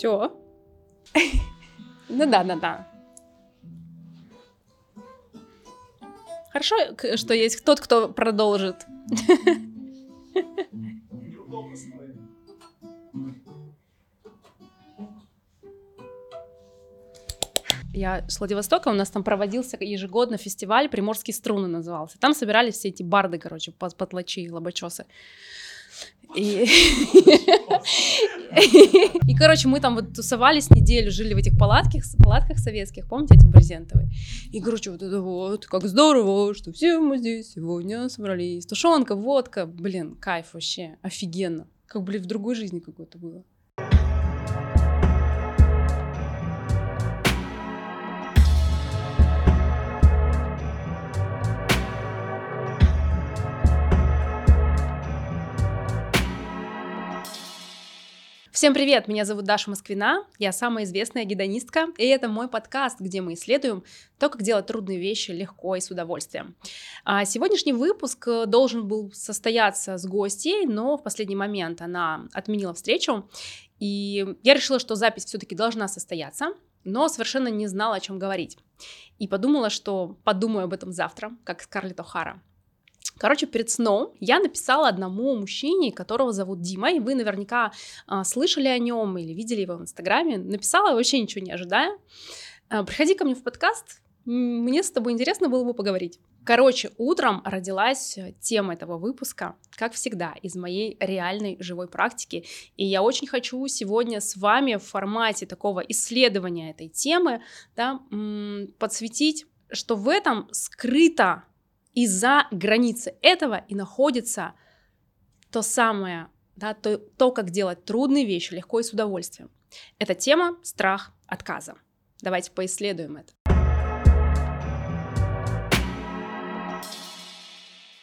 Все. Ну да, да, да. Хорошо, что есть тот, кто продолжит. Я с Владивостока, у нас там проводился ежегодно фестиваль, Приморские струны назывался. Там собирались все эти барды, короче, потлачи, лобачосы. И... и, короче, мы там вот тусовались неделю, жили в этих палатках, палатках советских, помните, эти брезентовые? И, короче, вот это вот, как здорово, что все мы здесь сегодня собрались. Тушенка, водка, блин, кайф вообще, офигенно. Как, блин, в другой жизни какой-то было. Всем привет, меня зовут Даша Москвина, я самая известная гедонистка, и это мой подкаст, где мы исследуем то, как делать трудные вещи легко и с удовольствием. А сегодняшний выпуск э, должен был состояться с гостьей, но в последний момент она отменила встречу, и я решила, что запись все-таки должна состояться, но совершенно не знала, о чем говорить. И подумала, что подумаю об этом завтра, как Скарлетт О'Хара. Короче, перед сном я написала одному мужчине, которого зовут Дима, и вы наверняка а, слышали о нем или видели его в Инстаграме. Написала вообще ничего не ожидая. А, приходи ко мне в подкаст, мне с тобой интересно было бы поговорить. Короче, утром родилась тема этого выпуска, как всегда, из моей реальной живой практики. И я очень хочу сегодня с вами в формате такого исследования этой темы да, подсветить, что в этом скрыто и за границей этого и находится то самое, да, то, то, как делать трудные вещи легко и с удовольствием. Это тема страх отказа. Давайте поисследуем это.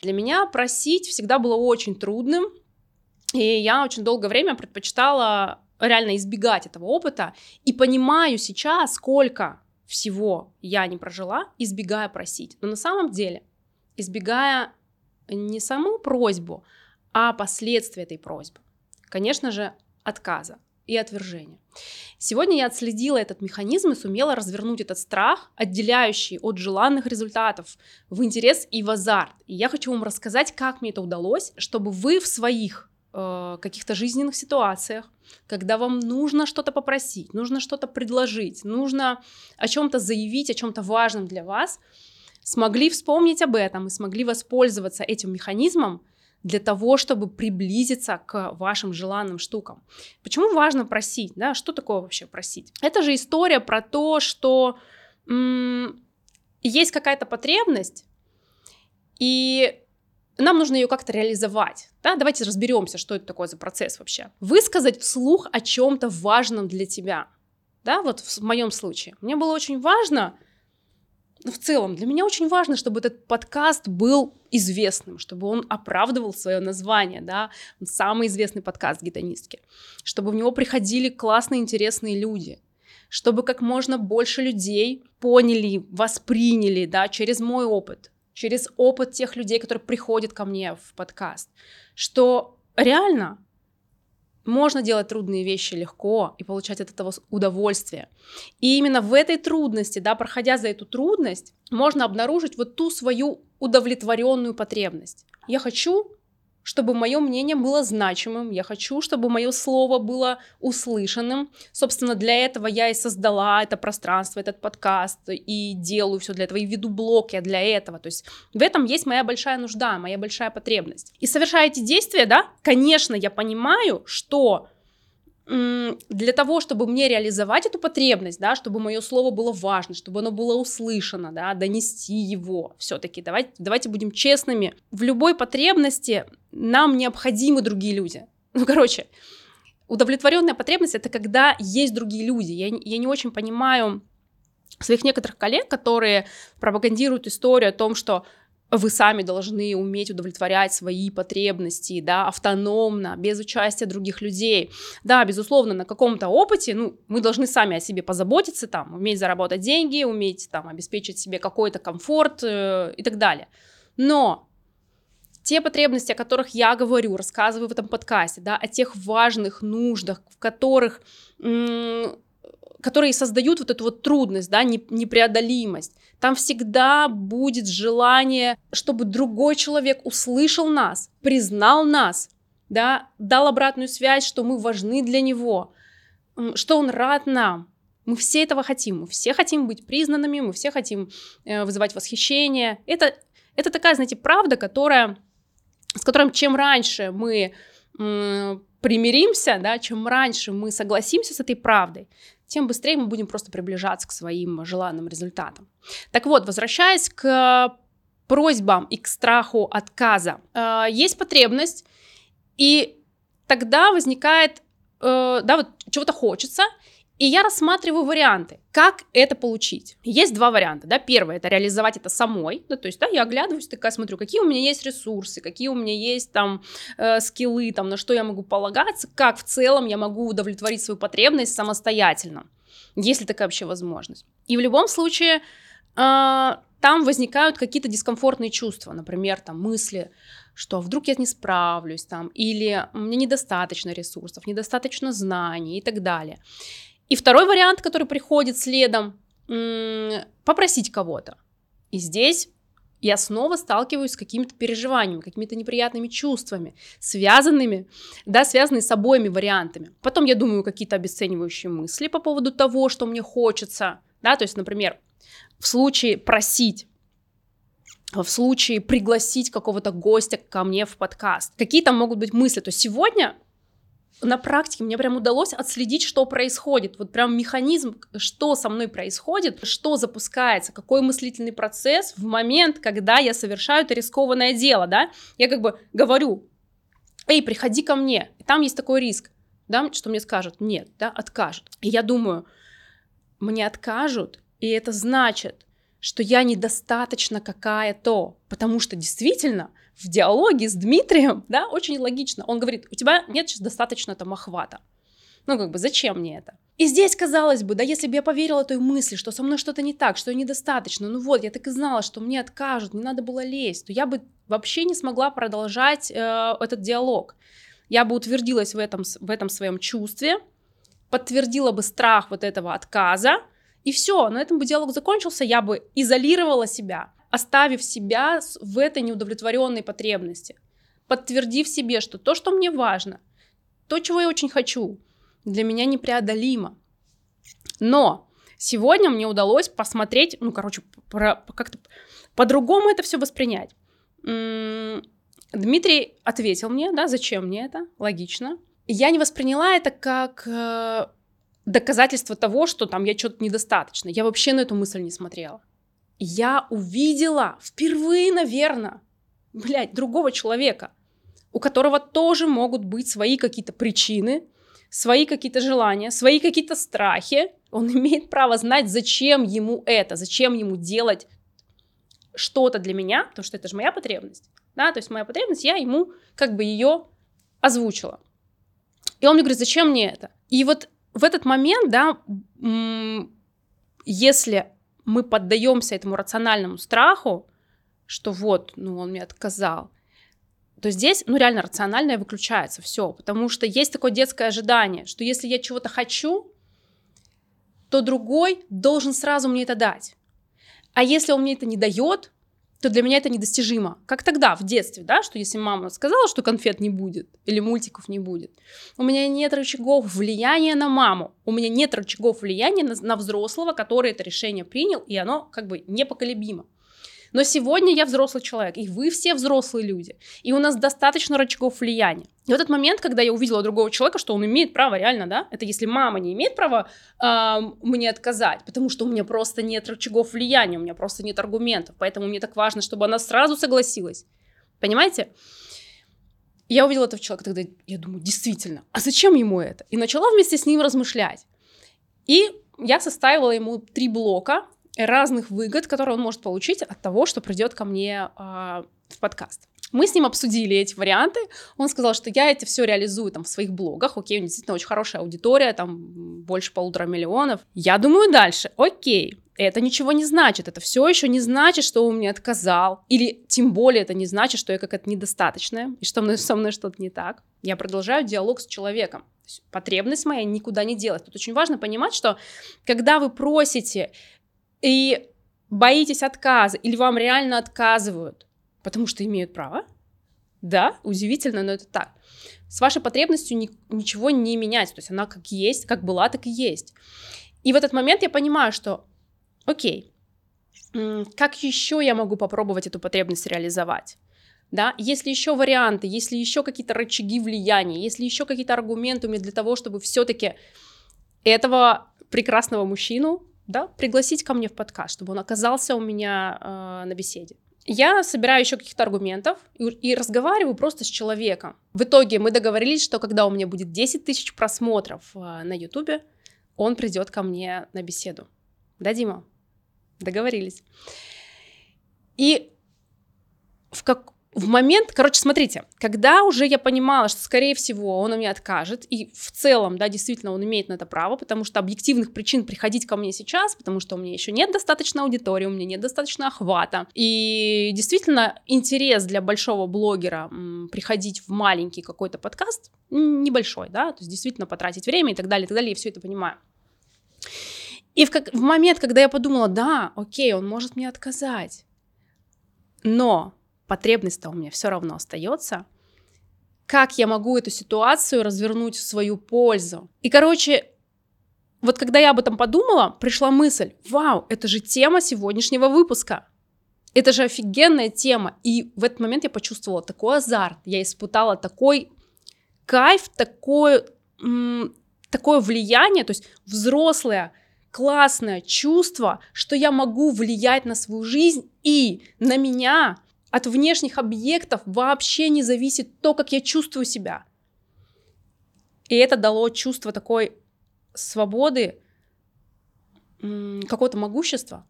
Для меня просить всегда было очень трудным, и я очень долгое время предпочитала реально избегать этого опыта, и понимаю сейчас, сколько всего я не прожила, избегая просить. Но на самом деле избегая не саму просьбу, а последствия этой просьбы. Конечно же, отказа и отвержения. Сегодня я отследила этот механизм и сумела развернуть этот страх, отделяющий от желанных результатов, в интерес и в азарт. И я хочу вам рассказать, как мне это удалось, чтобы вы в своих э, каких-то жизненных ситуациях, когда вам нужно что-то попросить, нужно что-то предложить, нужно о чем-то заявить, о чем-то важном для вас, смогли вспомнить об этом и смогли воспользоваться этим механизмом для того, чтобы приблизиться к вашим желанным штукам. Почему важно просить? Да? Что такое вообще просить? Это же история про то, что м- есть какая-то потребность, и нам нужно ее как-то реализовать. Да? Давайте разберемся, что это такое за процесс вообще. Высказать вслух о чем-то важном для тебя. Да, вот в моем случае. Мне было очень важно в целом, для меня очень важно, чтобы этот подкаст был известным, чтобы он оправдывал свое название, да, он самый известный подкаст гедонистки, чтобы в него приходили классные, интересные люди, чтобы как можно больше людей поняли, восприняли, да, через мой опыт, через опыт тех людей, которые приходят ко мне в подкаст, что реально можно делать трудные вещи легко и получать от этого удовольствие. И именно в этой трудности, да, проходя за эту трудность, можно обнаружить вот ту свою удовлетворенную потребность. Я хочу чтобы мое мнение было значимым, я хочу, чтобы мое слово было услышанным. Собственно, для этого я и создала это пространство, этот подкаст, и делаю все для этого, и веду блог я для этого. То есть в этом есть моя большая нужда, моя большая потребность. И совершая эти действия, да, конечно, я понимаю, что для того, чтобы мне реализовать эту потребность, да, чтобы мое слово было важно, чтобы оно было услышано, да, донести его, все-таки давайте, давайте будем честными, в любой потребности нам необходимы другие люди. Ну, короче, удовлетворенная потребность это когда есть другие люди. Я, я не очень понимаю своих некоторых коллег, которые пропагандируют историю о том, что вы сами должны уметь удовлетворять свои потребности, да, автономно, без участия других людей. Да, безусловно, на каком-то опыте, ну, мы должны сами о себе позаботиться, там, уметь заработать деньги, уметь, там, обеспечить себе какой-то комфорт э, и так далее. Но те потребности, о которых я говорю, рассказываю в этом подкасте, да, о тех важных нуждах, в которых, которые создают вот эту вот трудность, да, непреодолимость. Там всегда будет желание, чтобы другой человек услышал нас, признал нас, да, дал обратную связь, что мы важны для него, что он рад нам. Мы все этого хотим, мы все хотим быть признанными, мы все хотим э, вызывать восхищение. Это, это такая, знаете, правда, которая, с которой чем раньше мы примиримся, да, чем раньше мы согласимся с этой правдой, тем быстрее мы будем просто приближаться к своим желанным результатам. Так вот, возвращаясь к просьбам и к страху отказа, э, есть потребность, и тогда возникает, э, да, вот чего-то хочется, и я рассматриваю варианты, как это получить. Есть два варианта, да, первый это реализовать это самой, да, то есть, да, я оглядываюсь, такая смотрю, какие у меня есть ресурсы, какие у меня есть там э, скиллы, там, на что я могу полагаться, как в целом я могу удовлетворить свою потребность самостоятельно, если такая вообще возможность. И в любом случае, э, там возникают какие-то дискомфортные чувства, например, там мысли, что вдруг я не справлюсь, там, или у меня недостаточно ресурсов, недостаточно знаний и так далее. И второй вариант, который приходит следом, попросить кого-то. И здесь я снова сталкиваюсь с какими-то переживаниями, какими-то неприятными чувствами, связанными, да, связанными с обоими вариантами. Потом я думаю какие-то обесценивающие мысли по поводу того, что мне хочется, да, то есть, например, в случае просить, в случае пригласить какого-то гостя ко мне в подкаст. Какие там могут быть мысли? То есть сегодня на практике мне прям удалось отследить, что происходит. Вот прям механизм, что со мной происходит, что запускается, какой мыслительный процесс в момент, когда я совершаю это рискованное дело, да. Я как бы говорю, эй, приходи ко мне. Там есть такой риск, да, что мне скажут, нет, да, откажут. И я думаю, мне откажут, и это значит, что я недостаточно какая-то, потому что действительно в диалоге с Дмитрием, да, очень логично. Он говорит, у тебя нет сейчас достаточно там охвата. Ну, как бы, зачем мне это? И здесь, казалось бы, да, если бы я поверила той мысли, что со мной что-то не так, что я недостаточно, ну вот, я так и знала, что мне откажут, не надо было лезть, то я бы вообще не смогла продолжать э, этот диалог. Я бы утвердилась в этом, в этом своем чувстве, подтвердила бы страх вот этого отказа, и все, на этом бы диалог закончился, я бы изолировала себя, оставив себя в этой неудовлетворенной потребности, подтвердив себе, что то, что мне важно, то, чего я очень хочу, для меня непреодолимо. Но сегодня мне удалось посмотреть, ну, короче, как-то по-другому это все воспринять. Дмитрий ответил мне, да, зачем мне это, логично. Я не восприняла это как э, доказательство того, что там я что-то недостаточно. Я вообще на эту мысль не смотрела я увидела впервые, наверное, блядь, другого человека, у которого тоже могут быть свои какие-то причины, свои какие-то желания, свои какие-то страхи. Он имеет право знать, зачем ему это, зачем ему делать что-то для меня, потому что это же моя потребность. Да, то есть моя потребность, я ему как бы ее озвучила. И он мне говорит, зачем мне это? И вот в этот момент, да, если мы поддаемся этому рациональному страху, что вот, ну, он мне отказал, то здесь, ну, реально рациональное выключается все, потому что есть такое детское ожидание, что если я чего-то хочу, то другой должен сразу мне это дать. А если он мне это не дает, то для меня это недостижимо. Как тогда, в детстве, да, что если мама сказала, что конфет не будет или мультиков не будет, у меня нет рычагов влияния на маму, у меня нет рычагов влияния на, на взрослого, который это решение принял, и оно как бы непоколебимо. Но сегодня я взрослый человек, и вы все взрослые люди, и у нас достаточно рычагов влияния. И в этот момент, когда я увидела другого человека, что он имеет право реально, да, это если мама не имеет права э, мне отказать, потому что у меня просто нет рычагов влияния, у меня просто нет аргументов, поэтому мне так важно, чтобы она сразу согласилась. Понимаете? Я увидела этого человека, тогда я думаю, действительно, а зачем ему это? И начала вместе с ним размышлять. И я составила ему три блока, разных выгод, которые он может получить от того, что придет ко мне э, в подкаст. Мы с ним обсудили эти варианты. Он сказал, что я это все реализую там в своих блогах. Окей, у него действительно очень хорошая аудитория, там больше полутора миллионов. Я думаю дальше. Окей, это ничего не значит. Это все еще не значит, что он мне отказал. Или тем более это не значит, что я какая-то недостаточная, и что мной, со мной что-то не так. Я продолжаю диалог с человеком. потребность моя никуда не делась. Тут очень важно понимать, что когда вы просите и боитесь отказа, или вам реально отказывают, потому что имеют право, да, удивительно, но это так. С вашей потребностью ни, ничего не меняется, то есть она как есть, как была, так и есть. И в этот момент я понимаю, что, окей, как еще я могу попробовать эту потребность реализовать? Да, если еще варианты, если еще какие-то рычаги влияния, если еще какие-то аргументы у меня для того, чтобы все-таки этого прекрасного мужчину, да, пригласить ко мне в подкаст, чтобы он оказался у меня э, на беседе я собираю еще каких-то аргументов и, и разговариваю просто с человеком. В итоге мы договорились, что когда у меня будет 10 тысяч просмотров э, на Ютубе, он придет ко мне на беседу. Да, Дима? Договорились. И в, как, в момент, короче, смотрите, когда уже я понимала, что, скорее всего, он у меня откажет, и в целом, да, действительно, он имеет на это право, потому что объективных причин приходить ко мне сейчас, потому что у меня еще нет достаточно аудитории, у меня нет достаточно охвата, и действительно интерес для большого блогера м, приходить в маленький какой-то подкаст небольшой, да, то есть действительно потратить время и так далее, и так далее, я все это понимаю. И в, как, в момент, когда я подумала, да, окей, он может мне отказать, но потребность-то у меня все равно остается. Как я могу эту ситуацию развернуть в свою пользу? И, короче, вот когда я об этом подумала, пришла мысль, вау, это же тема сегодняшнего выпуска. Это же офигенная тема. И в этот момент я почувствовала такой азарт, я испытала такой кайф, такое, такое влияние, то есть взрослое, классное чувство, что я могу влиять на свою жизнь и на меня от внешних объектов вообще не зависит то, как я чувствую себя. И это дало чувство такой свободы, какого-то могущества.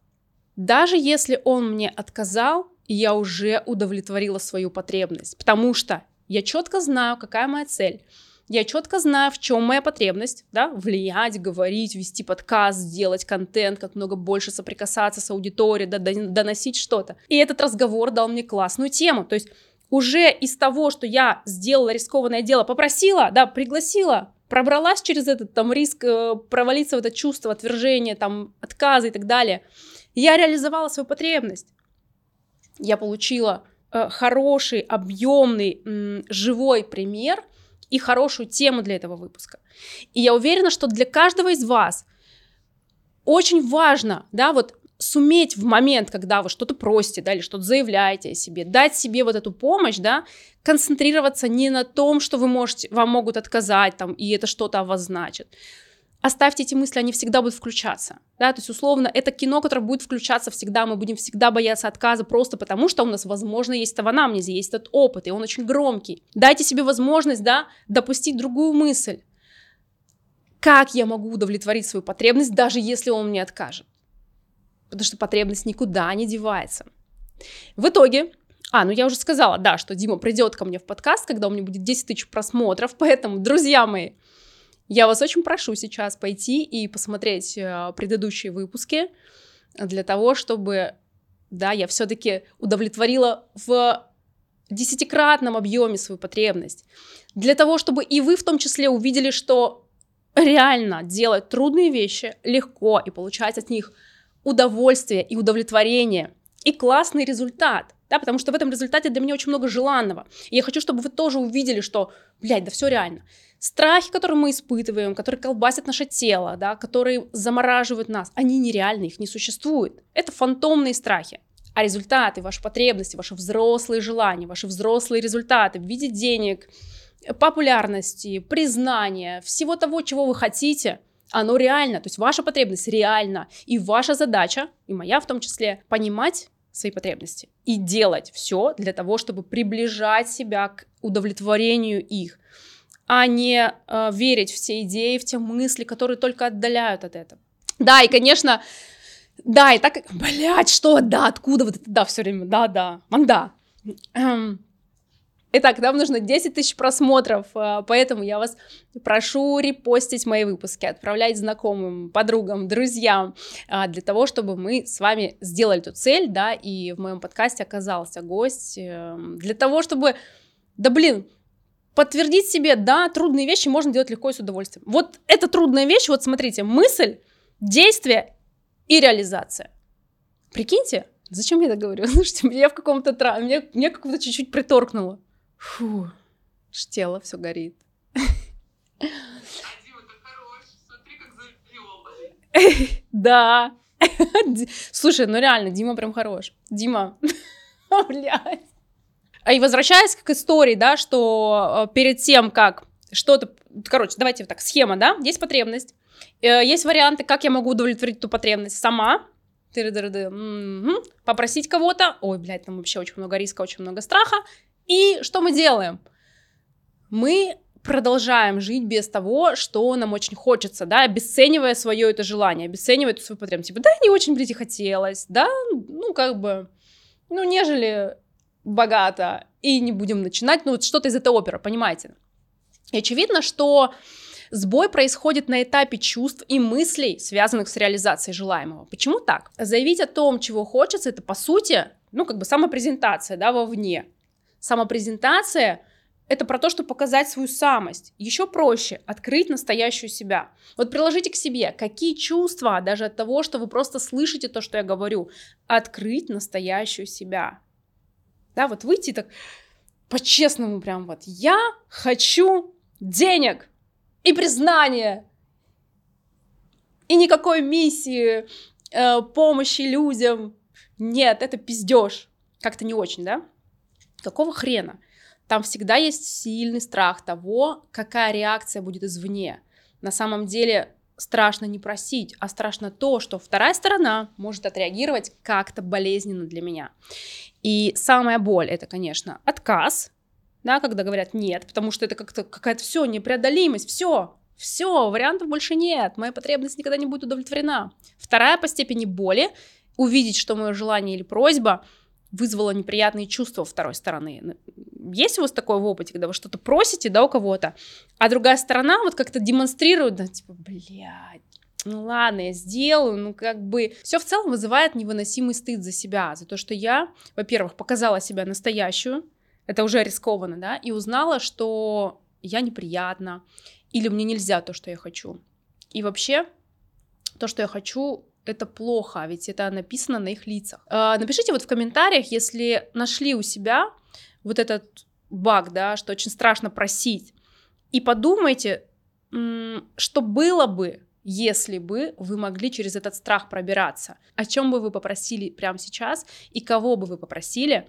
Даже если он мне отказал, я уже удовлетворила свою потребность, потому что я четко знаю, какая моя цель я четко знаю, в чем моя потребность, да, влиять, говорить, вести подкаст, делать контент, как много больше соприкасаться с аудиторией, да, доносить что-то. И этот разговор дал мне классную тему, то есть уже из того, что я сделала рискованное дело, попросила, да, пригласила, пробралась через этот там риск э, провалиться в это чувство отвержения, там, отказа и так далее, я реализовала свою потребность. Я получила э, хороший, объемный, м, живой пример – и хорошую тему для этого выпуска. И я уверена, что для каждого из вас очень важно, да, вот суметь в момент, когда вы что-то просите, да, или что-то заявляете о себе, дать себе вот эту помощь, да, концентрироваться не на том, что вы можете, вам могут отказать, там, и это что-то о вас значит, оставьте эти мысли, они всегда будут включаться, да, то есть условно это кино, которое будет включаться всегда, мы будем всегда бояться отказа просто потому, что у нас, возможно, есть это в анамнезе, есть этот опыт, и он очень громкий. Дайте себе возможность, да, допустить другую мысль. Как я могу удовлетворить свою потребность, даже если он мне откажет? Потому что потребность никуда не девается. В итоге, а, ну я уже сказала, да, что Дима придет ко мне в подкаст, когда у меня будет 10 тысяч просмотров, поэтому, друзья мои, я вас очень прошу сейчас пойти и посмотреть э, предыдущие выпуски для того, чтобы, да, я все-таки удовлетворила в десятикратном объеме свою потребность. Для того, чтобы и вы в том числе увидели, что реально делать трудные вещи легко и получать от них удовольствие и удовлетворение и классный результат, да, потому что в этом результате для меня очень много желанного. И я хочу, чтобы вы тоже увидели, что, блядь, да все реально. Страхи, которые мы испытываем, которые колбасят наше тело, да, которые замораживают нас, они нереальны, их не существует. Это фантомные страхи. А результаты, ваши потребности, ваши взрослые желания, ваши взрослые результаты в виде денег, популярности, признания, всего того, чего вы хотите, оно реально, то есть ваша потребность реальна. И ваша задача, и моя в том числе, понимать свои потребности и делать все для того, чтобы приближать себя к удовлетворению их а не э, верить в те идеи, в те мысли, которые только отдаляют от этого. Да, и, конечно, да, и так, блядь, что, да, откуда вот это, да, все время, да, да, манда. Эм, Итак, нам нужно 10 тысяч просмотров, а, поэтому я вас прошу репостить мои выпуски, отправлять знакомым, подругам, друзьям, а, для того, чтобы мы с вами сделали эту цель, да, и в моем подкасте оказался гость, эм, для того, чтобы, да блин, подтвердить себе, да, трудные вещи можно делать легко и с удовольствием. Вот это трудная вещь, вот смотрите, мысль, действие и реализация. Прикиньте, зачем я это говорю? Слушайте, я в каком-то травме, мне, мне как-то чуть-чуть приторкнуло. Фу, тело все горит. Да. Слушай, ну реально, Дима прям хорош. Дима, блядь. А и возвращаясь к истории, да, что э, перед тем, как что-то, короче, давайте вот так, схема, да, есть потребность, э, есть варианты, как я могу удовлетворить эту потребность сама, попросить кого-то, ой, блядь, там вообще очень много риска, очень много страха, и что мы делаем? Мы продолжаем жить без того, что нам очень хочется, да, обесценивая свое это желание, обесценивая эту свою потребность. Типа, да, не очень, блядь, и хотелось, да, ну, как бы, ну, нежели богато, и не будем начинать, ну, вот что-то из этой оперы, понимаете? И очевидно, что сбой происходит на этапе чувств и мыслей, связанных с реализацией желаемого. Почему так? Заявить о том, чего хочется, это, по сути, ну, как бы самопрезентация, да, вовне. Самопрезентация — это про то, чтобы показать свою самость. Еще проще — открыть настоящую себя. Вот приложите к себе, какие чувства, даже от того, что вы просто слышите то, что я говорю, открыть настоящую себя. Да, вот выйти так по-честному прям вот, я хочу денег и признания, и никакой миссии, э, помощи людям. Нет, это пиздеж. Как-то не очень, да? Какого хрена? Там всегда есть сильный страх того, какая реакция будет извне. На самом деле страшно не просить, а страшно то, что вторая сторона может отреагировать как-то болезненно для меня. И самая боль это, конечно, отказ, да, когда говорят нет, потому что это как-то какая-то все непреодолимость, все, все, вариантов больше нет, моя потребность никогда не будет удовлетворена. Вторая по степени боли увидеть, что мое желание или просьба вызвало неприятные чувства второй стороны. Есть у вас такое в опыте, когда вы что-то просите, да, у кого-то, а другая сторона вот как-то демонстрирует, да, типа, блядь, ну ладно, я сделаю, ну как бы... Все в целом вызывает невыносимый стыд за себя, за то, что я, во-первых, показала себя настоящую, это уже рискованно, да, и узнала, что я неприятна, или мне нельзя то, что я хочу. И вообще, то, что я хочу, это плохо, ведь это написано на их лицах. А, напишите вот в комментариях, если нашли у себя вот этот баг, да, что очень страшно просить, и подумайте, что было бы, если бы вы могли через этот страх пробираться. О чем бы вы попросили прямо сейчас и кого бы вы попросили,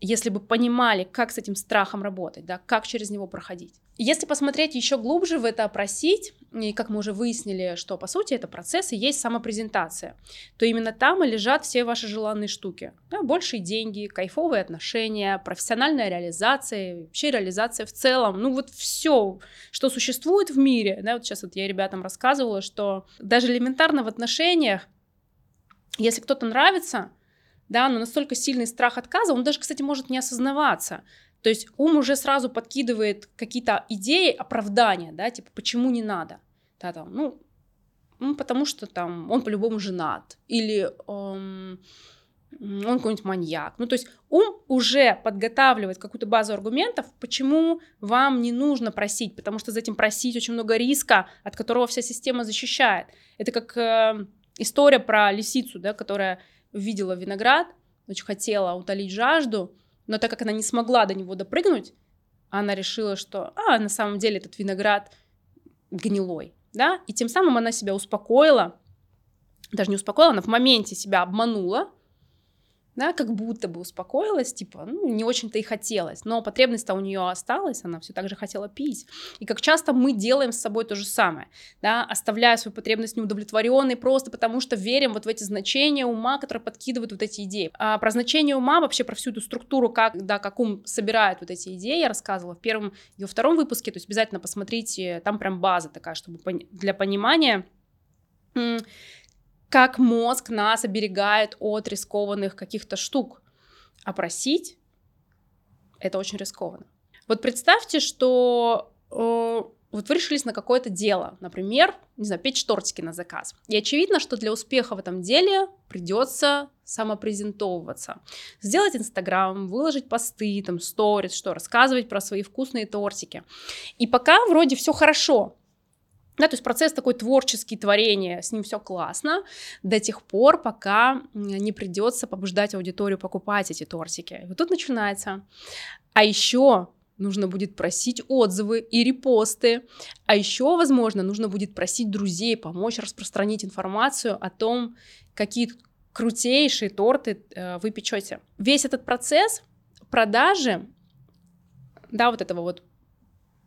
если бы понимали, как с этим страхом работать, да, как через него проходить. Если посмотреть еще глубже в это, опросить, и как мы уже выяснили, что по сути это процесс и есть самопрезентация, то именно там и лежат все ваши желанные штуки. Да, большие деньги, кайфовые отношения, профессиональная реализация, вообще реализация в целом. Ну вот все, что существует в мире. Да, вот сейчас вот я ребятам рассказывала, что даже элементарно в отношениях, если кто-то нравится, да, но настолько сильный страх отказа, он даже, кстати, может не осознаваться. То есть ум уже сразу подкидывает какие-то идеи, оправдания, да, типа, почему не надо. Да, там, ну, ну, потому что там он по-любому женат, или эм, он какой-нибудь маньяк. Ну, то есть ум уже подготавливает какую-то базу аргументов, почему вам не нужно просить, потому что за этим просить очень много риска, от которого вся система защищает. Это как э, история про лисицу, да, которая видела виноград, очень хотела утолить жажду, но так как она не смогла до него допрыгнуть, она решила, что, а, на самом деле этот виноград гнилой, да, и тем самым она себя успокоила, даже не успокоила, она в моменте себя обманула, да, как будто бы успокоилась, типа, ну, не очень-то и хотелось, но потребность-то у нее осталась, она все так же хотела пить. И как часто мы делаем с собой то же самое, да, оставляя свою потребность неудовлетворенной просто потому, что верим вот в эти значения ума, которые подкидывают вот эти идеи. А про значение ума, вообще про всю эту структуру, как, да, как ум собирает вот эти идеи, я рассказывала в первом и во втором выпуске, то есть обязательно посмотрите, там прям база такая, чтобы для понимания как мозг нас оберегает от рискованных каких-то штук. А просить — это очень рискованно. Вот представьте, что э, вот вы решились на какое-то дело, например, не знаю, печь тортики на заказ. И очевидно, что для успеха в этом деле придется самопрезентовываться. Сделать Инстаграм, выложить посты, там, сторис, что, рассказывать про свои вкусные тортики. И пока вроде все хорошо, да, то есть процесс такой творческий, творение, с ним все классно, до тех пор, пока не придется побуждать аудиторию покупать эти тортики. Вот тут начинается. А еще нужно будет просить отзывы и репосты. А еще, возможно, нужно будет просить друзей помочь распространить информацию о том, какие крутейшие торты э, вы печете. Весь этот процесс продажи, да, вот этого вот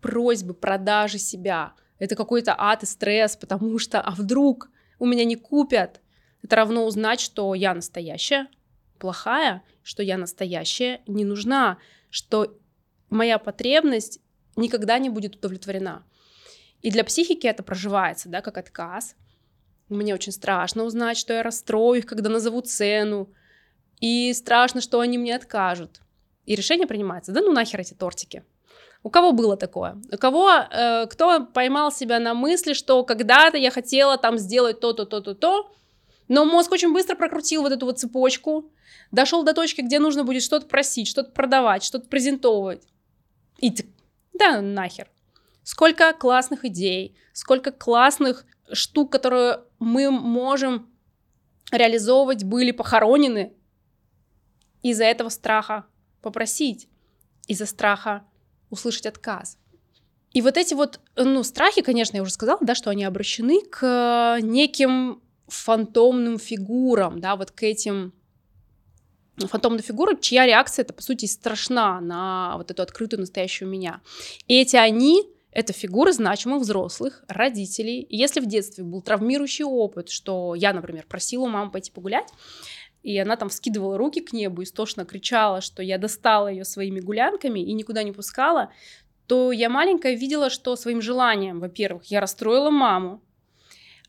просьбы продажи себя, это какой-то ад и стресс, потому что, а вдруг у меня не купят? Это равно узнать, что я настоящая, плохая, что я настоящая, не нужна, что моя потребность никогда не будет удовлетворена. И для психики это проживается, да, как отказ. Мне очень страшно узнать, что я расстрою их, когда назову цену. И страшно, что они мне откажут. И решение принимается, да ну нахер эти тортики. У кого было такое? У кого, э, кто поймал себя на мысли, что когда-то я хотела там сделать то-то, то-то, то, но мозг очень быстро прокрутил вот эту вот цепочку, дошел до точки, где нужно будет что-то просить, что-то продавать, что-то презентовывать. И да нахер. Сколько классных идей, сколько классных штук, которые мы можем реализовывать, были похоронены из-за этого страха попросить, из-за страха услышать отказ. И вот эти вот, ну, страхи, конечно, я уже сказала, да, что они обращены к неким фантомным фигурам, да, вот к этим фантомной фигуры, чья реакция это по сути страшна на вот эту открытую настоящую меня. И эти они это фигуры значимых взрослых, родителей. И если в детстве был травмирующий опыт, что я, например, просила маму пойти погулять, и она там вскидывала руки к небу, истошно кричала, что я достала ее своими гулянками и никуда не пускала, то я маленькая видела, что своим желанием, во-первых, я расстроила маму,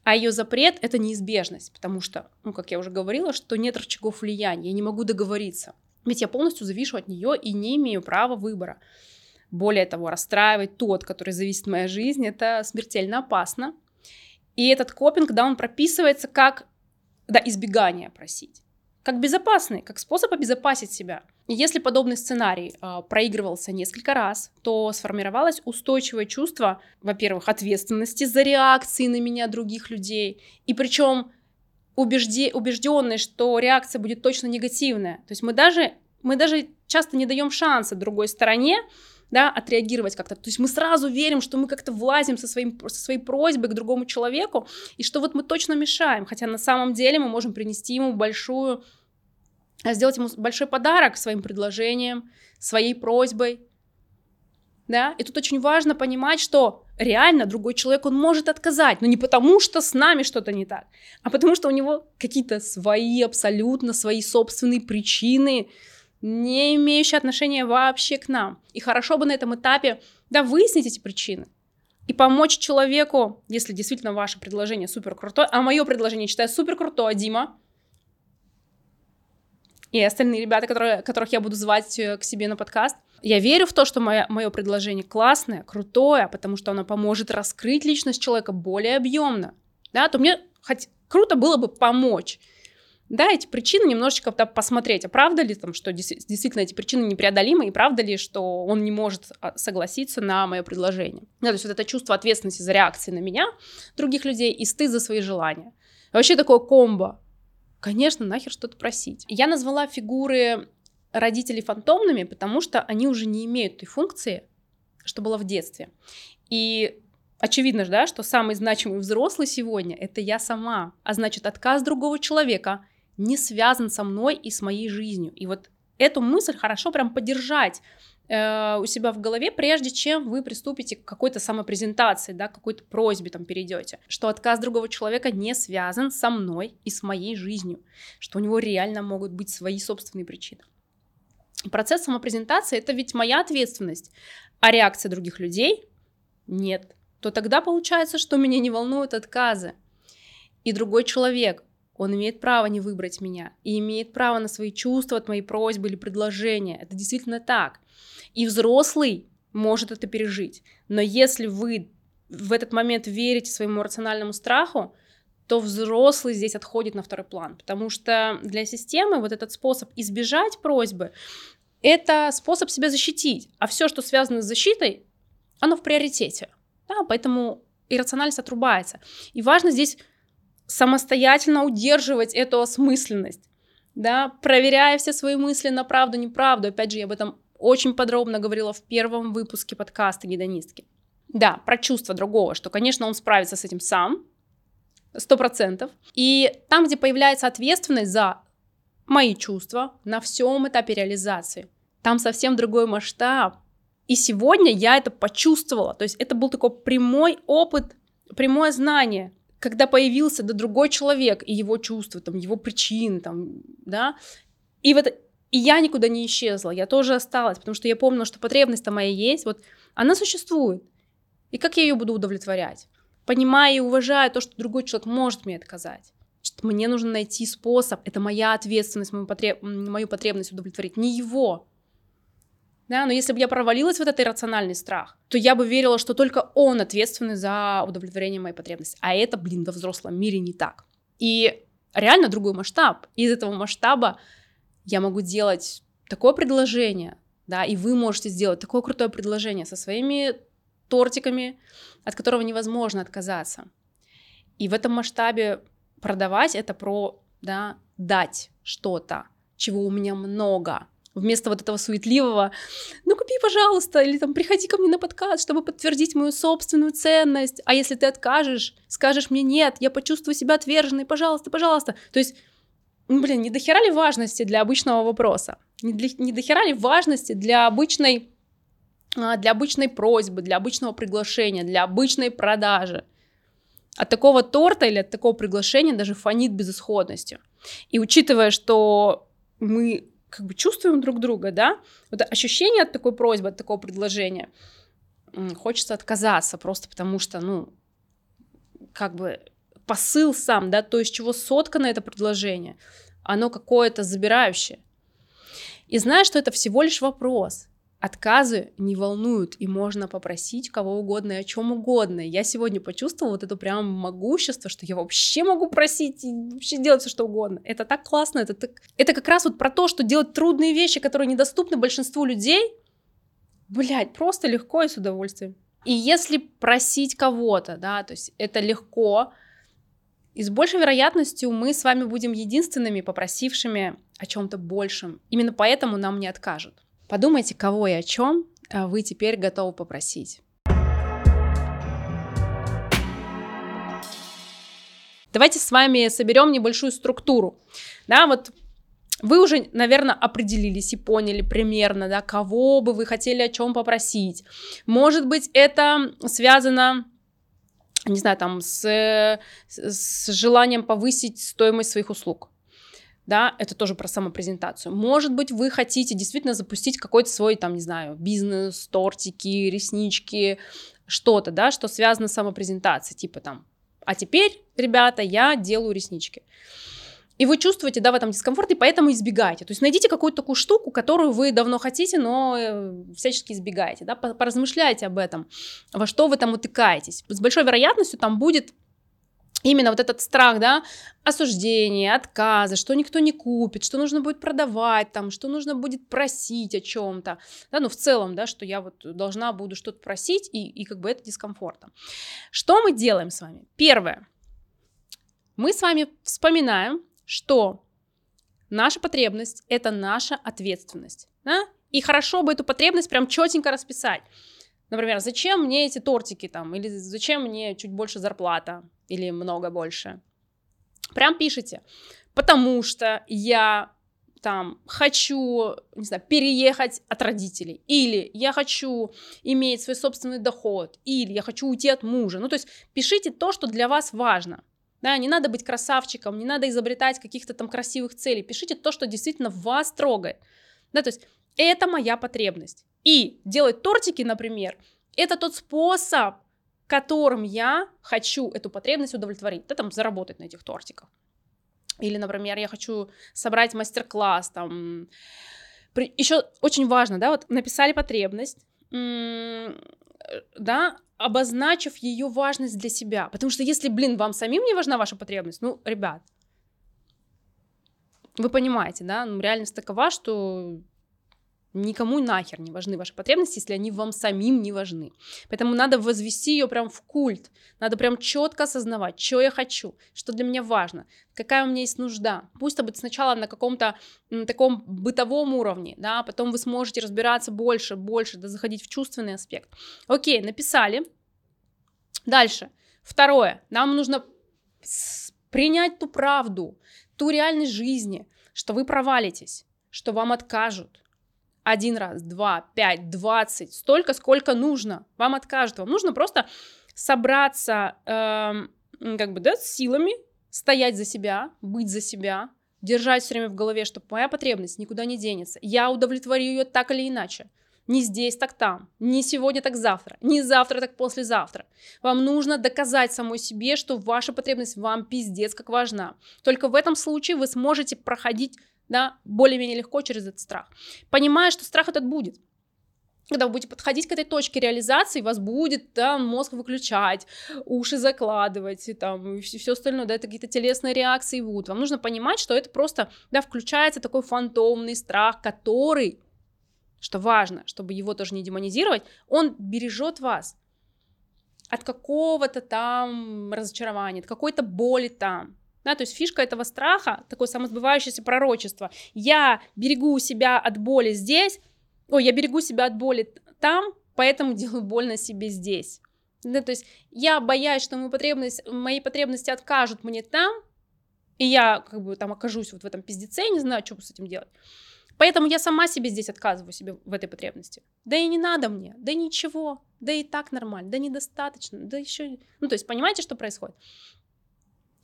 а ее запрет — это неизбежность, потому что, ну, как я уже говорила, что нет рычагов влияния, я не могу договориться. Ведь я полностью завишу от нее и не имею права выбора. Более того, расстраивать тот, который зависит от моей жизни, это смертельно опасно. И этот копинг, да, он прописывается как да, избегание просить как безопасный, как способ обезопасить себя. И если подобный сценарий э, проигрывался несколько раз, то сформировалось устойчивое чувство, во-первых, ответственности за реакции на меня других людей, и причем убежде, убежденные, что реакция будет точно негативная. То есть мы даже, мы даже часто не даем шанса другой стороне да, отреагировать как-то. То есть мы сразу верим, что мы как-то влазим со, своим, со своей просьбой к другому человеку, и что вот мы точно мешаем, хотя на самом деле мы можем принести ему большую, э, сделать ему большой подарок своим предложением, своей просьбой, да, и тут очень важно понимать, что реально другой человек, он может отказать, но не потому, что с нами что-то не так, а потому что у него какие-то свои, абсолютно свои собственные причины, не имеющие отношения вообще к нам. И хорошо бы на этом этапе, да, выяснить эти причины и помочь человеку, если действительно ваше предложение супер крутое, а мое предложение считаю супер крутое, Дима, и остальные ребята, которые, которых я буду звать э, к себе на подкаст. Я верю в то, что мое, мое предложение классное, крутое, потому что оно поможет раскрыть личность человека более объемно. Да, то мне хоть круто было бы помочь да, эти причины немножечко да, посмотреть, а правда ли там, что действительно эти причины непреодолимы, и правда ли, что он не может а, согласиться на мое предложение. Да, то есть вот это чувство ответственности за реакции на меня, других людей, и стыд за свои желания. Вообще такое комбо. Конечно, нахер что-то просить. Я назвала фигуры родителей фантомными, потому что они уже не имеют той функции, что было в детстве. И очевидно же, да, что самый значимый взрослый сегодня — это я сама. А значит, отказ другого человека не связан со мной и с моей жизнью. И вот эту мысль хорошо прям поддержать э, у себя в голове, прежде чем вы приступите к какой-то самопрезентации, да, какой-то просьбе там перейдете, что отказ другого человека не связан со мной и с моей жизнью, что у него реально могут быть свои собственные причины. процесс самопрезентации — это ведь моя ответственность, а реакция других людей — нет. То тогда получается, что меня не волнуют отказы. И другой человек, он имеет право не выбрать меня и имеет право на свои чувства от моей просьбы или предложения. Это действительно так. И взрослый может это пережить. Но если вы в этот момент верите своему рациональному страху, то взрослый здесь отходит на второй план, потому что для системы вот этот способ избежать просьбы — это способ себя защитить, а все, что связано с защитой, оно в приоритете, да, поэтому иррациональность отрубается. И важно здесь самостоятельно удерживать эту осмысленность, да, проверяя все свои мысли на правду, неправду. Опять же, я об этом очень подробно говорила в первом выпуске подкаста «Гедонистки». Да, про чувство другого, что, конечно, он справится с этим сам, сто процентов. И там, где появляется ответственность за мои чувства на всем этапе реализации, там совсем другой масштаб. И сегодня я это почувствовала. То есть это был такой прямой опыт, прямое знание, когда появился да, другой человек и его чувства, там, его причины, там, да, и вот и я никуда не исчезла, я тоже осталась, потому что я помнила, что потребность-то моя есть, вот она существует. И как я ее буду удовлетворять? понимая и уважая то, что другой человек может мне отказать. Значит, мне нужно найти способ, это моя ответственность, мою, потреб... мою потребность удовлетворить, не его. Да, но если бы я провалилась в этот иррациональный страх, то я бы верила, что только он ответственный за удовлетворение моей потребности. А это, блин, во взрослом мире не так. И реально другой масштаб. Из этого масштаба я могу делать такое предложение, да, и вы можете сделать такое крутое предложение со своими тортиками, от которого невозможно отказаться. И в этом масштабе продавать это про да, дать что-то, чего у меня много. Вместо вот этого суетливого, ну купи, пожалуйста, или там приходи ко мне на подкаст, чтобы подтвердить мою собственную ценность. А если ты откажешь, скажешь мне нет, я почувствую себя отверженной, пожалуйста, пожалуйста. То есть, ну, блин, не дохера ли важности для обычного вопроса? Не, для, не дохера ли важности для обычной а, для обычной просьбы, для обычного приглашения, для обычной продажи. От такого торта или от такого приглашения даже фонит безысходностью. И учитывая, что мы как бы чувствуем друг друга, да, вот ощущение от такой просьбы, от такого предложения, хочется отказаться просто потому что, ну, как бы посыл сам, да, то, из чего соткано это предложение, оно какое-то забирающее. И знаешь, что это всего лишь вопрос. Отказы не волнуют, и можно попросить кого угодно и о чем угодно. Я сегодня почувствовала вот это прям могущество, что я вообще могу просить и вообще делать все, что угодно. Это так классно, это, так... это как раз вот про то, что делать трудные вещи, которые недоступны большинству людей, блядь, просто легко и с удовольствием. И если просить кого-то, да, то есть это легко, и с большей вероятностью мы с вами будем единственными попросившими о чем-то большем. Именно поэтому нам не откажут. Подумайте, кого и о чем а, вы теперь готовы попросить. Давайте с вами соберем небольшую структуру. Да, вот вы уже, наверное, определились и поняли примерно, да, кого бы вы хотели о чем попросить. Может быть, это связано не знаю, там, с, с желанием повысить стоимость своих услуг да, это тоже про самопрезентацию. Может быть, вы хотите действительно запустить какой-то свой, там, не знаю, бизнес, тортики, реснички, что-то, да, что связано с самопрезентацией, типа там, а теперь, ребята, я делаю реснички. И вы чувствуете, да, в этом дискомфорт, и поэтому избегаете. То есть найдите какую-то такую штуку, которую вы давно хотите, но э, всячески избегаете, да, поразмышляйте об этом, во что вы там утыкаетесь. С большой вероятностью там будет именно вот этот страх, да, осуждения, отказа, что никто не купит, что нужно будет продавать там, что нужно будет просить о чем-то, да, ну в целом, да, что я вот должна буду что-то просить, и, и как бы это дискомфортно. Что мы делаем с вами? Первое. Мы с вами вспоминаем, что наша потребность — это наша ответственность, да, и хорошо бы эту потребность прям четенько расписать. Например, зачем мне эти тортики там, или зачем мне чуть больше зарплата, или много больше. Прям пишите, потому что я там хочу, не знаю, переехать от родителей, или я хочу иметь свой собственный доход, или я хочу уйти от мужа. Ну, то есть пишите то, что для вас важно. Да, не надо быть красавчиком, не надо изобретать каких-то там красивых целей. Пишите то, что действительно вас трогает. Да, то есть это моя потребность. И делать тортики, например, это тот способ, которым я хочу эту потребность удовлетворить, да, там, заработать на этих тортиках. Или, например, я хочу собрать мастер-класс, там, еще очень важно, да, вот написали потребность, да, обозначив ее важность для себя. Потому что если, блин, вам самим не важна ваша потребность, ну, ребят, вы понимаете, да, ну, реальность такова, что Никому нахер не важны ваши потребности, если они вам самим не важны. Поэтому надо возвести ее прям в культ. Надо прям четко осознавать, что я хочу, что для меня важно, какая у меня есть нужда. Пусть это будет сначала на каком-то таком бытовом уровне, да, а потом вы сможете разбираться больше, больше, да, заходить в чувственный аспект. Окей, написали. Дальше. Второе. Нам нужно принять ту правду, ту реальность жизни, что вы провалитесь, что вам откажут, один раз, два, пять, двадцать, столько, сколько нужно. Вам откажут. Вам нужно просто собраться, э, как бы, да, с силами, стоять за себя, быть за себя, держать все время в голове, что моя потребность никуда не денется. Я удовлетворю ее так или иначе. Не здесь, так там. Не сегодня, так завтра. Не завтра, так послезавтра. Вам нужно доказать самой себе, что ваша потребность вам пиздец как важна. Только в этом случае вы сможете проходить да, более-менее легко через этот страх. Понимая, что страх этот будет. Когда вы будете подходить к этой точке реализации, вас будет там мозг выключать, уши закладывать, и там и все остальное, да, это какие-то телесные реакции будут. Вам нужно понимать, что это просто, да, включается такой фантомный страх, который, что важно, чтобы его тоже не демонизировать, он бережет вас от какого-то там разочарования, от какой-то боли там. Да, то есть фишка этого страха, такое самосбывающееся пророчество. Я берегу себя от боли здесь, ой, я берегу себя от боли там, поэтому делаю больно себе здесь. Да, то есть я боюсь, что мои потребности, мои потребности откажут мне там, и я как бы там окажусь вот в этом пиздеце, не знаю, что с этим делать. Поэтому я сама себе здесь отказываю себе в этой потребности. Да и не надо мне, да ничего, да и так нормально, да недостаточно, да еще... Ну, то есть понимаете, что происходит?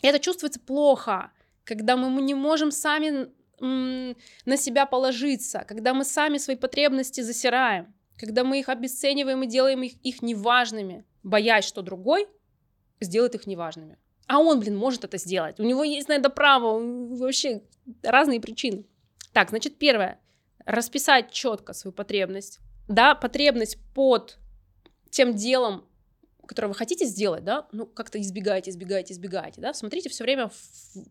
Это чувствуется плохо, когда мы не можем сами на себя положиться, когда мы сами свои потребности засираем, когда мы их обесцениваем и делаем их, их неважными, боясь, что другой сделает их неважными. А он, блин, может это сделать. У него есть на это право, вообще разные причины. Так, значит, первое, расписать четко свою потребность, да, потребность под тем делом, которое вы хотите сделать, да, ну, как-то избегайте, избегайте, избегайте, да, смотрите все время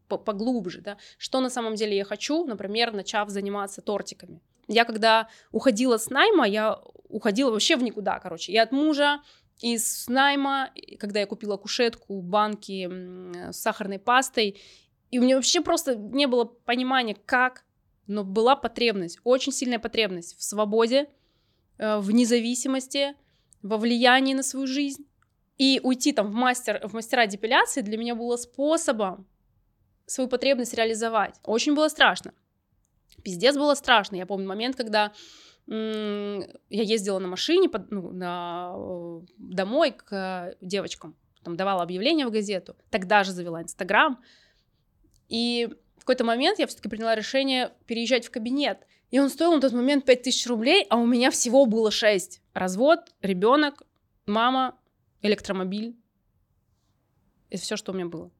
поглубже, да, что на самом деле я хочу, например, начав заниматься тортиками. Я когда уходила с найма, я уходила вообще в никуда, короче, и от мужа, из найма, когда я купила кушетку, банки с сахарной пастой, и у меня вообще просто не было понимания, как, но была потребность, очень сильная потребность в свободе, э, в независимости, во влиянии на свою жизнь. И уйти там в, мастер, в мастера депиляции для меня было способом свою потребность реализовать. Очень было страшно. Пиздец было страшно. Я помню момент, когда я ездила на машине под, ну, на, э, домой к девочкам, там давала объявление в газету, тогда же завела Инстаграм. И в какой-то момент я все-таки приняла решение переезжать в кабинет. И он стоил на тот момент 5000 рублей, а у меня всего было 6. Развод, ребенок, мама, электромобиль. Это все, что у меня было.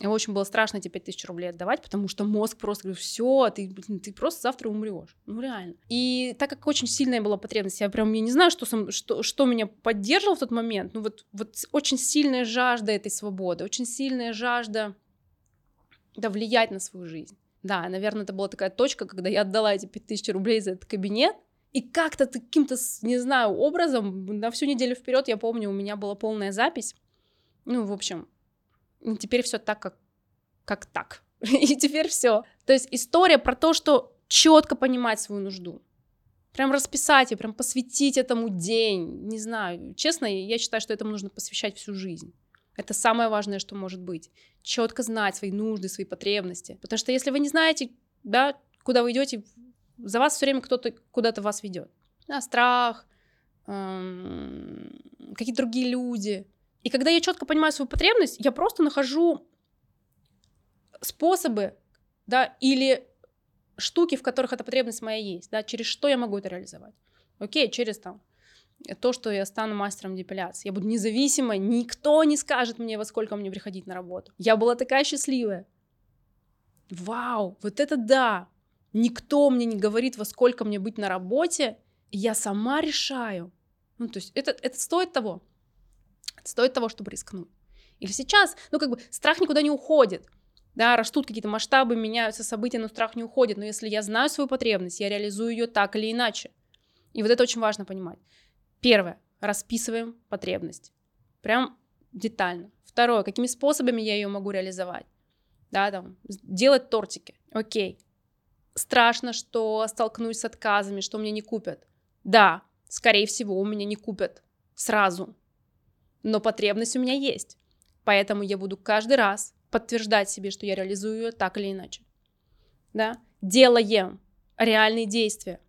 И очень было страшно эти 5000 рублей отдавать, потому что мозг просто говорит, все, ты, ты просто завтра умрешь. Ну, реально. И так как очень сильная была потребность, я прям, я не знаю, что, что, что меня поддерживало в тот момент, ну вот, вот очень сильная жажда этой свободы, очень сильная жажда да, влиять на свою жизнь. Да, наверное, это была такая точка, когда я отдала эти 5000 рублей за этот кабинет, и как-то каким-то, не знаю, образом на всю неделю вперед, я помню, у меня была полная запись. Ну, в общем, теперь все так, как, как так. И теперь все. То есть история про то, что четко понимать свою нужду. Прям расписать и прям посвятить этому день. Не знаю. Честно, я считаю, что этому нужно посвящать всю жизнь. Это самое важное, что может быть. Четко знать свои нужды, свои потребности. Потому что если вы не знаете, да, куда вы идете, за вас все время кто-то куда-то вас ведет. Да, страх, эм, какие-то другие люди. И когда я четко понимаю свою потребность, я просто нахожу способы, да, или штуки, в которых эта потребность моя есть, да, через что я могу это реализовать. Окей, через там то, что я стану мастером депиляции. Я буду независимой, никто не скажет мне, во сколько мне приходить на работу. Я была такая счастливая. Вау, вот это да! Никто мне не говорит, во сколько мне быть на работе, я сама решаю. Ну, то есть это, это стоит того. Это стоит того, чтобы рискнуть. Или сейчас, ну, как бы страх никуда не уходит. Да, растут какие-то масштабы, меняются события, но страх не уходит. Но если я знаю свою потребность, я реализую ее так или иначе. И вот это очень важно понимать. Первое. Расписываем потребность. Прям детально. Второе. Какими способами я ее могу реализовать? Да, там, делать тортики. Окей. Страшно, что столкнусь с отказами, что мне не купят. Да, скорее всего, у меня не купят сразу. Но потребность у меня есть. Поэтому я буду каждый раз подтверждать себе, что я реализую ее так или иначе. Да? Делаем реальные действия.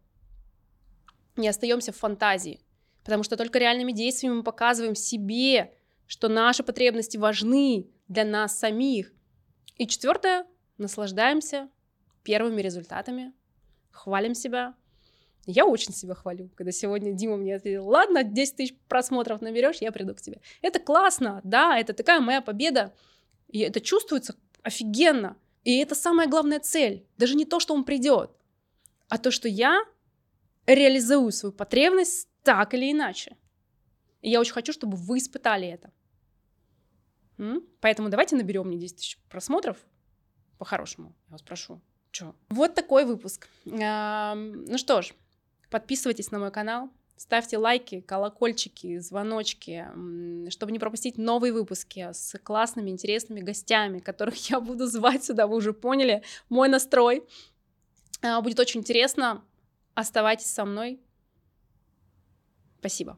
Не остаемся в фантазии. Потому что только реальными действиями мы показываем себе, что наши потребности важны для нас самих. И четвертое, наслаждаемся первыми результатами, хвалим себя. Я очень себя хвалю, когда сегодня Дима мне ответил, ладно, 10 тысяч просмотров наберешь, я приду к тебе. Это классно, да, это такая моя победа, и это чувствуется офигенно. И это самая главная цель. Даже не то, что он придет, а то, что я реализую свою потребность так или иначе. И я очень хочу, чтобы вы испытали это. Поэтому давайте наберем мне 10 тысяч просмотров. По-хорошему, я вас прошу. Чё? Вот такой выпуск. Ну что ж, подписывайтесь на мой канал, ставьте лайки, колокольчики, звоночки, чтобы не пропустить новые выпуски с классными, интересными гостями, которых я буду звать сюда, вы уже поняли мой настрой. А, будет очень интересно. Оставайтесь со мной. Спасибо.